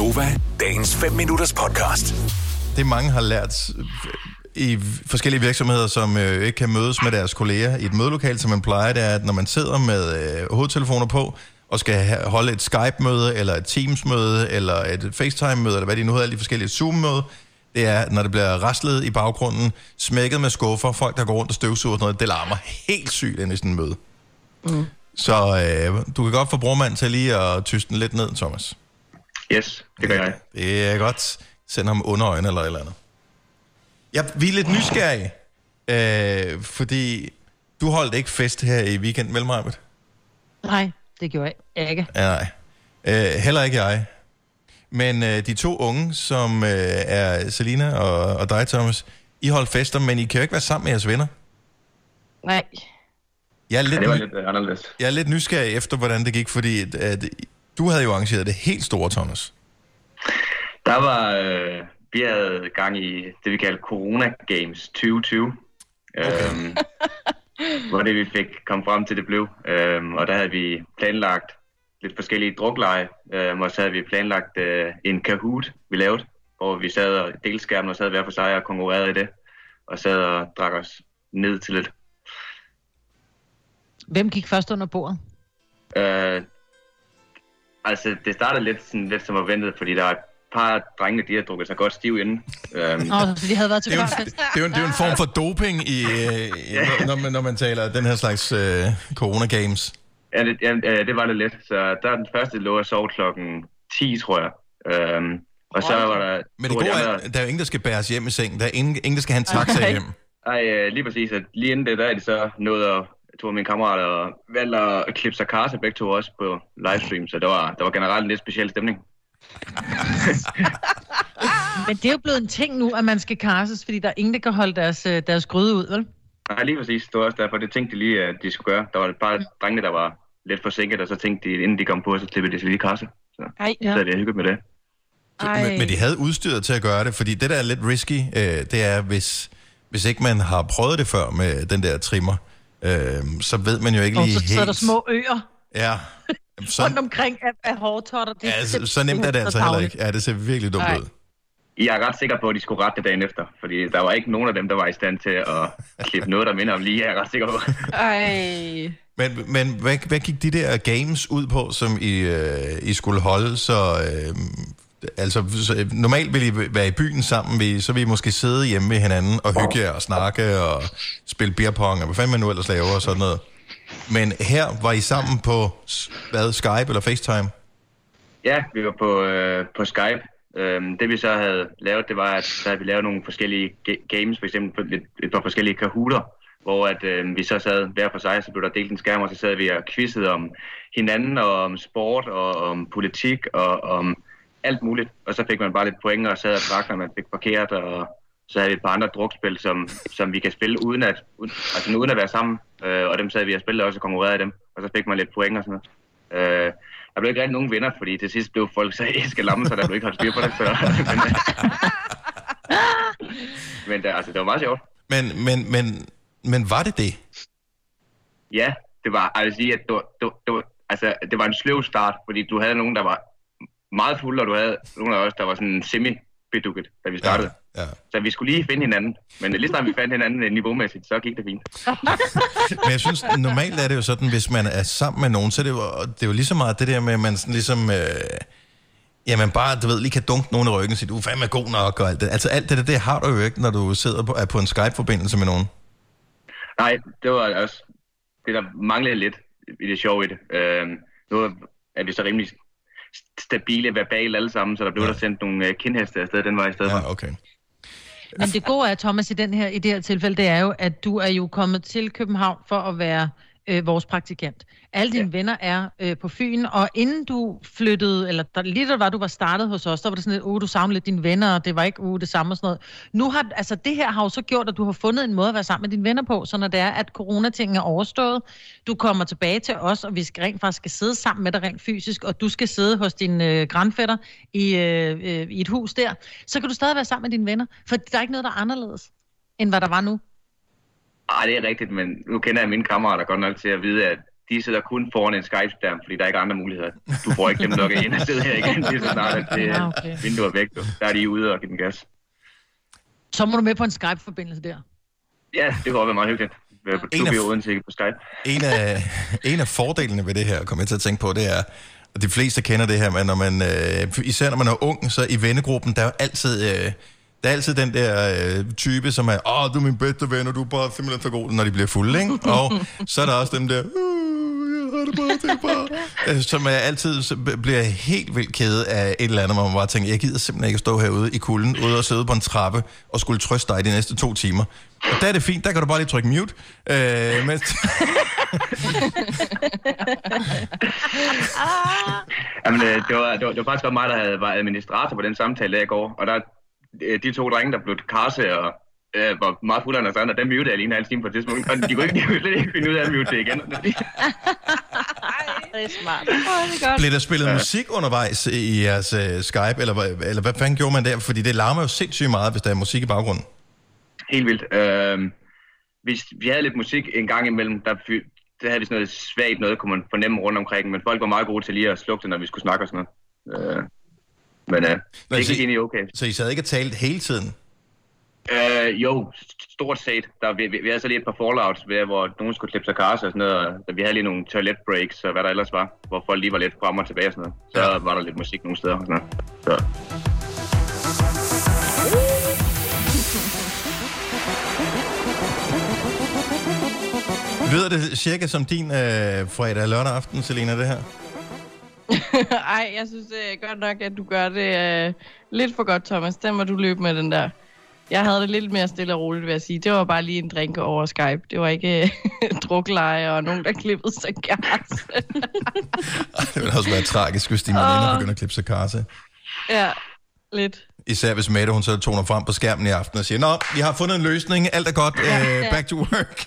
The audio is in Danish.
Gonova, dagens 5 minutters podcast. det mange har lært øh, i forskellige virksomheder, som øh, ikke kan mødes med deres kolleger i et mødelokal, som man plejer, det er, at når man sidder med øh, hovedtelefoner på, og skal holde et Skype-møde, eller et Teams-møde, eller et FaceTime-møde, eller hvad de nu hedder, alle de forskellige Zoom-møde, det er, når det bliver raslet i baggrunden, smækket med skuffer, folk, der går rundt og støvsuger og sådan noget, det larmer helt sygt ind i sådan en møde. Mm. Så øh, du kan godt få brormand til lige at tyste den lidt ned, Thomas. Yes, det gør jeg. Det er godt. Send ham under øjne eller et eller andet. Ja, vi er lidt nysgerrige, øh, fordi du holdt ikke fest her i weekend, vel Marvitt? Nej, det gjorde jeg ikke. Ja, nej. Øh, heller ikke jeg. Men øh, de to unge, som øh, er Selina og, og dig, Thomas, I holdt fester, men I kan jo ikke være sammen med jeres venner. Nej. Jeg er Ja, lidt, det var lidt øh, anderledes. jeg er lidt nysgerrig efter, hvordan det gik, fordi at, at, du havde jo arrangeret det helt store, Thomas. Der var, øh, vi havde gang i det, vi kalder Corona Games 2020. Okay. Øhm, hvor det vi fik kom frem til, det blev. Øhm, og der havde vi planlagt lidt forskellige drukleje, øhm, og så havde vi planlagt øh, en Kahoot, vi lavede, hvor vi sad og delte skærmen og sad hver for sig og konkurrerede i det, og sad og drak os ned til lidt. Hvem gik først under bordet? Øh, altså, det startede lidt, sådan, lidt som forventet, fordi der var et par drenge, de har drukket sig godt stiv inden. Øhm, Nå, så de havde været til Det er, jo, det, er jo, det er jo en form for doping, i, øh, i, når, man, når man taler den her slags øh, corona-games. ja, det, ja, øh, det var det lidt. Så der den første lå jeg sov klokken 10, tror jeg. Øhm, og så var der... Men det gode de er, der er jo ingen, der skal bæres hjem i seng. Der er ingen, ingen der skal have en taxa Nej. hjem. Ej, øh, lige præcis. At lige inden det, der er de så nået at to af mine kammerater og valgte at klippe sig karse begge to også på livestream, så der var, der var generelt en lidt speciel stemning. Men det er jo blevet en ting nu, at man skal karses, fordi der er ingen, der kan holde deres, øh, deres gryde ud, vel? Nej, lige præcis. Det var også derfor, det tænkte de lige, at de skulle gøre. Der var et par drenge, der var lidt forsinket, og så tænkte de, inden de kom på, så klippede de sig lige karse. Så, Ej, så havde vi hygget med det. Men, men de havde udstyret til at gøre det, fordi det, der er lidt risky, øh, det er, hvis, hvis ikke man har prøvet det før med den der trimmer, øh, så ved man jo ikke lige så, helt... så er der små øer Ja, rundt så, omkring af, af hårtotter. Det ja, så, så nemt er det altså heller ikke. Ja, det ser virkelig dumt Nej. ud. Jeg er ret sikker på, at de skulle rette det dagen efter, fordi der var ikke nogen af dem, der var i stand til at klippe noget, der minder om lige, er jeg ret sikker på. Ej. Men, men hvad, hvad gik de der games ud på, som I, øh, I skulle holde? Så, øh, altså, så, øh, normalt ville I være i byen sammen, vil I- så vil I måske sidde hjemme med hinanden og hygge jer og snakke og spille beerpong og hvad fanden man nu ellers laver og sådan noget. Men her var I sammen på, hvad, Skype eller FaceTime? Ja, vi var på, øh, på Skype. Øhm, det vi så havde lavet, det var, at så havde vi lavet nogle forskellige games, for eksempel et, et par forskellige kahooter, hvor at, øh, vi så sad hver for sig, så blev der delt en skærm, og så sad vi og quizzede om hinanden, og om sport, og om politik, og om alt muligt. Og så fik man bare lidt point, og sad og drak, når man fik parkeret, og så havde vi et par andre drukspil, som, som vi kan spille uden at, uden, altså uden at være sammen. Øh, og dem sad vi og spillede også og konkurrerede i dem. Og så fik man lidt point og sådan noget. Øh, der blev ikke rigtig nogen vinder, fordi til sidst blev folk så æske lamme, så der blev ikke holdt styr på det. Så, men, men der, altså, det var meget sjovt. Men, men, men, men var det det? Ja, det var, jeg vil sige, at det var, det, var, det, var, altså, det var en sløv start, fordi du havde nogen, der var meget fulde, og du havde nogen af os, der var sådan semi-bedukket, da vi startede. Ja, ja. Så vi skulle lige finde hinanden. Men lige snart vi fandt hinanden øh, niveaumæssigt, så gik det fint. Men jeg synes, normalt er det jo sådan, hvis man er sammen med nogen, så er det jo, det er jo lige så meget det der med, at man sådan ligesom... Øh, jamen bare, du ved, lige kan dunke nogen i ryggen og sige, du er fandme god nok og alt det. Altså alt det der, det har du jo ikke, når du sidder på, er på en Skype-forbindelse med nogen. Nej, det var også det, der manglede lidt i det sjove i det. Øhm, nu er vi så rimelig stabile verbalt alle sammen, så der blev Ja. der sendt nogle øh, kindheste afsted den vej i stedet for. Ja, okay. Men det gode er, Thomas, i, den her, i det her tilfælde, det er jo, at du er jo kommet til København for at være øh, vores praktikant. Alle dine ja. venner er øh, på Fyn, og inden du flyttede, eller der, lige da var, du var startet hos os, der var det sådan lidt, uh, du savnede lidt dine venner, og det var ikke uh, det samme og sådan noget. Nu har, altså det her har jo så gjort, at du har fundet en måde at være sammen med dine venner på, så når det er, at coronatingen er overstået, du kommer tilbage til os, og vi skal rent faktisk skal sidde sammen med dig rent fysisk, og du skal sidde hos din øh, grandfætter i, øh, øh, i et hus der, så kan du stadig være sammen med dine venner, for der er ikke noget, der er anderledes, end hvad der var nu. Ej, det er rigtigt, men nu kender jeg mine kammerater godt nok til at vide, at de sidder kun foran en Skype-skærm, fordi der er ikke andre muligheder. Du får ikke dem lukket ind og sidde her igen, lige så snart at det Ja, er okay. vinduet er væk. Du. Der er de ude og give den gas. Så må du med på en Skype-forbindelse der. Ja, det kunne også være meget hyggeligt. Være på En af- Odense på Skype. En af, en af fordelene ved det her, kommer jeg til at tænke på, det er, og de fleste kender det her, men når man, øh, især når man er ung, så i vennegruppen, der er jo altid, øh, der er altid den der øh, type, som er, åh, du er min bedste ven, og du er bare simpelthen så god, når de bliver fulde, ikke? Og så er der også dem der, "Uh, jeg har det bare, det er bare, øh, som er altid bliver helt vildt kede af et eller andet, hvor man bare tænker, jeg gider simpelthen ikke at stå herude i kulden, ude og sidde på en trappe, og skulle trøste dig de næste to timer. Og der er det fint, der kan du bare lige trykke mute, øh, mens, Jamen, øh, det, var, det, var, det var faktisk også mig, der havde, var administrator på den samtale der i går. Og der, øh, de to drenge, der blev karse og øh, var meget fulde af deres andre, dem mutede jeg lige en halv time på et tidspunkt. Og de kunne ikke, de kunne slet ikke finde ud af at mute det igen. Det er smart. Åh, det er godt. Blev der spillet ja. musik undervejs i jeres uh, Skype, eller, hvad- eller hvad fanden gjorde man der? Fordi det larmer jo sindssygt meget, hvis der er musik i baggrunden. Helt vildt. Øh, vi, vi havde lidt musik en gang imellem, der, fy- der havde vi sådan noget svagt noget, kunne man fornemme rundt omkring, men folk var meget gode til lige at slukke det, når vi skulle snakke og sådan noget. Øh, men øh, det så- gik egentlig okay. Så I sad ikke og talte hele tiden? Øh, jo, st- stort set. Der, vi, vi, vi havde så lige et par fallouts, ved, hvor nogen skulle klippe sig karse og sådan noget, og vi havde lige nogle toilet breaks og hvad der ellers var, hvor folk lige var lidt frem og tilbage og sådan noget. Så Ja. var der lidt musik nogle steder og sådan noget. Så. Lyder det cirka som din øh, fredag lørdag aften, Selena, det her? Ej, jeg synes er godt nok, at du gør det øh, lidt for godt, Thomas. Den må du løbe med, den der. Jeg havde det lidt mere stille og roligt, vil jeg sige. Det var bare lige en drink over Skype. Det var ikke øh, drukleje og nogen, der klippede sig gas. Det ville også være tragisk, hvis dine veninder begynder at klippe sig karse. ja, lidt. Især hvis Mette, hun så toner frem på skærmen i aften og siger, Nå, vi har fundet en løsning, alt er godt, øh, back to work.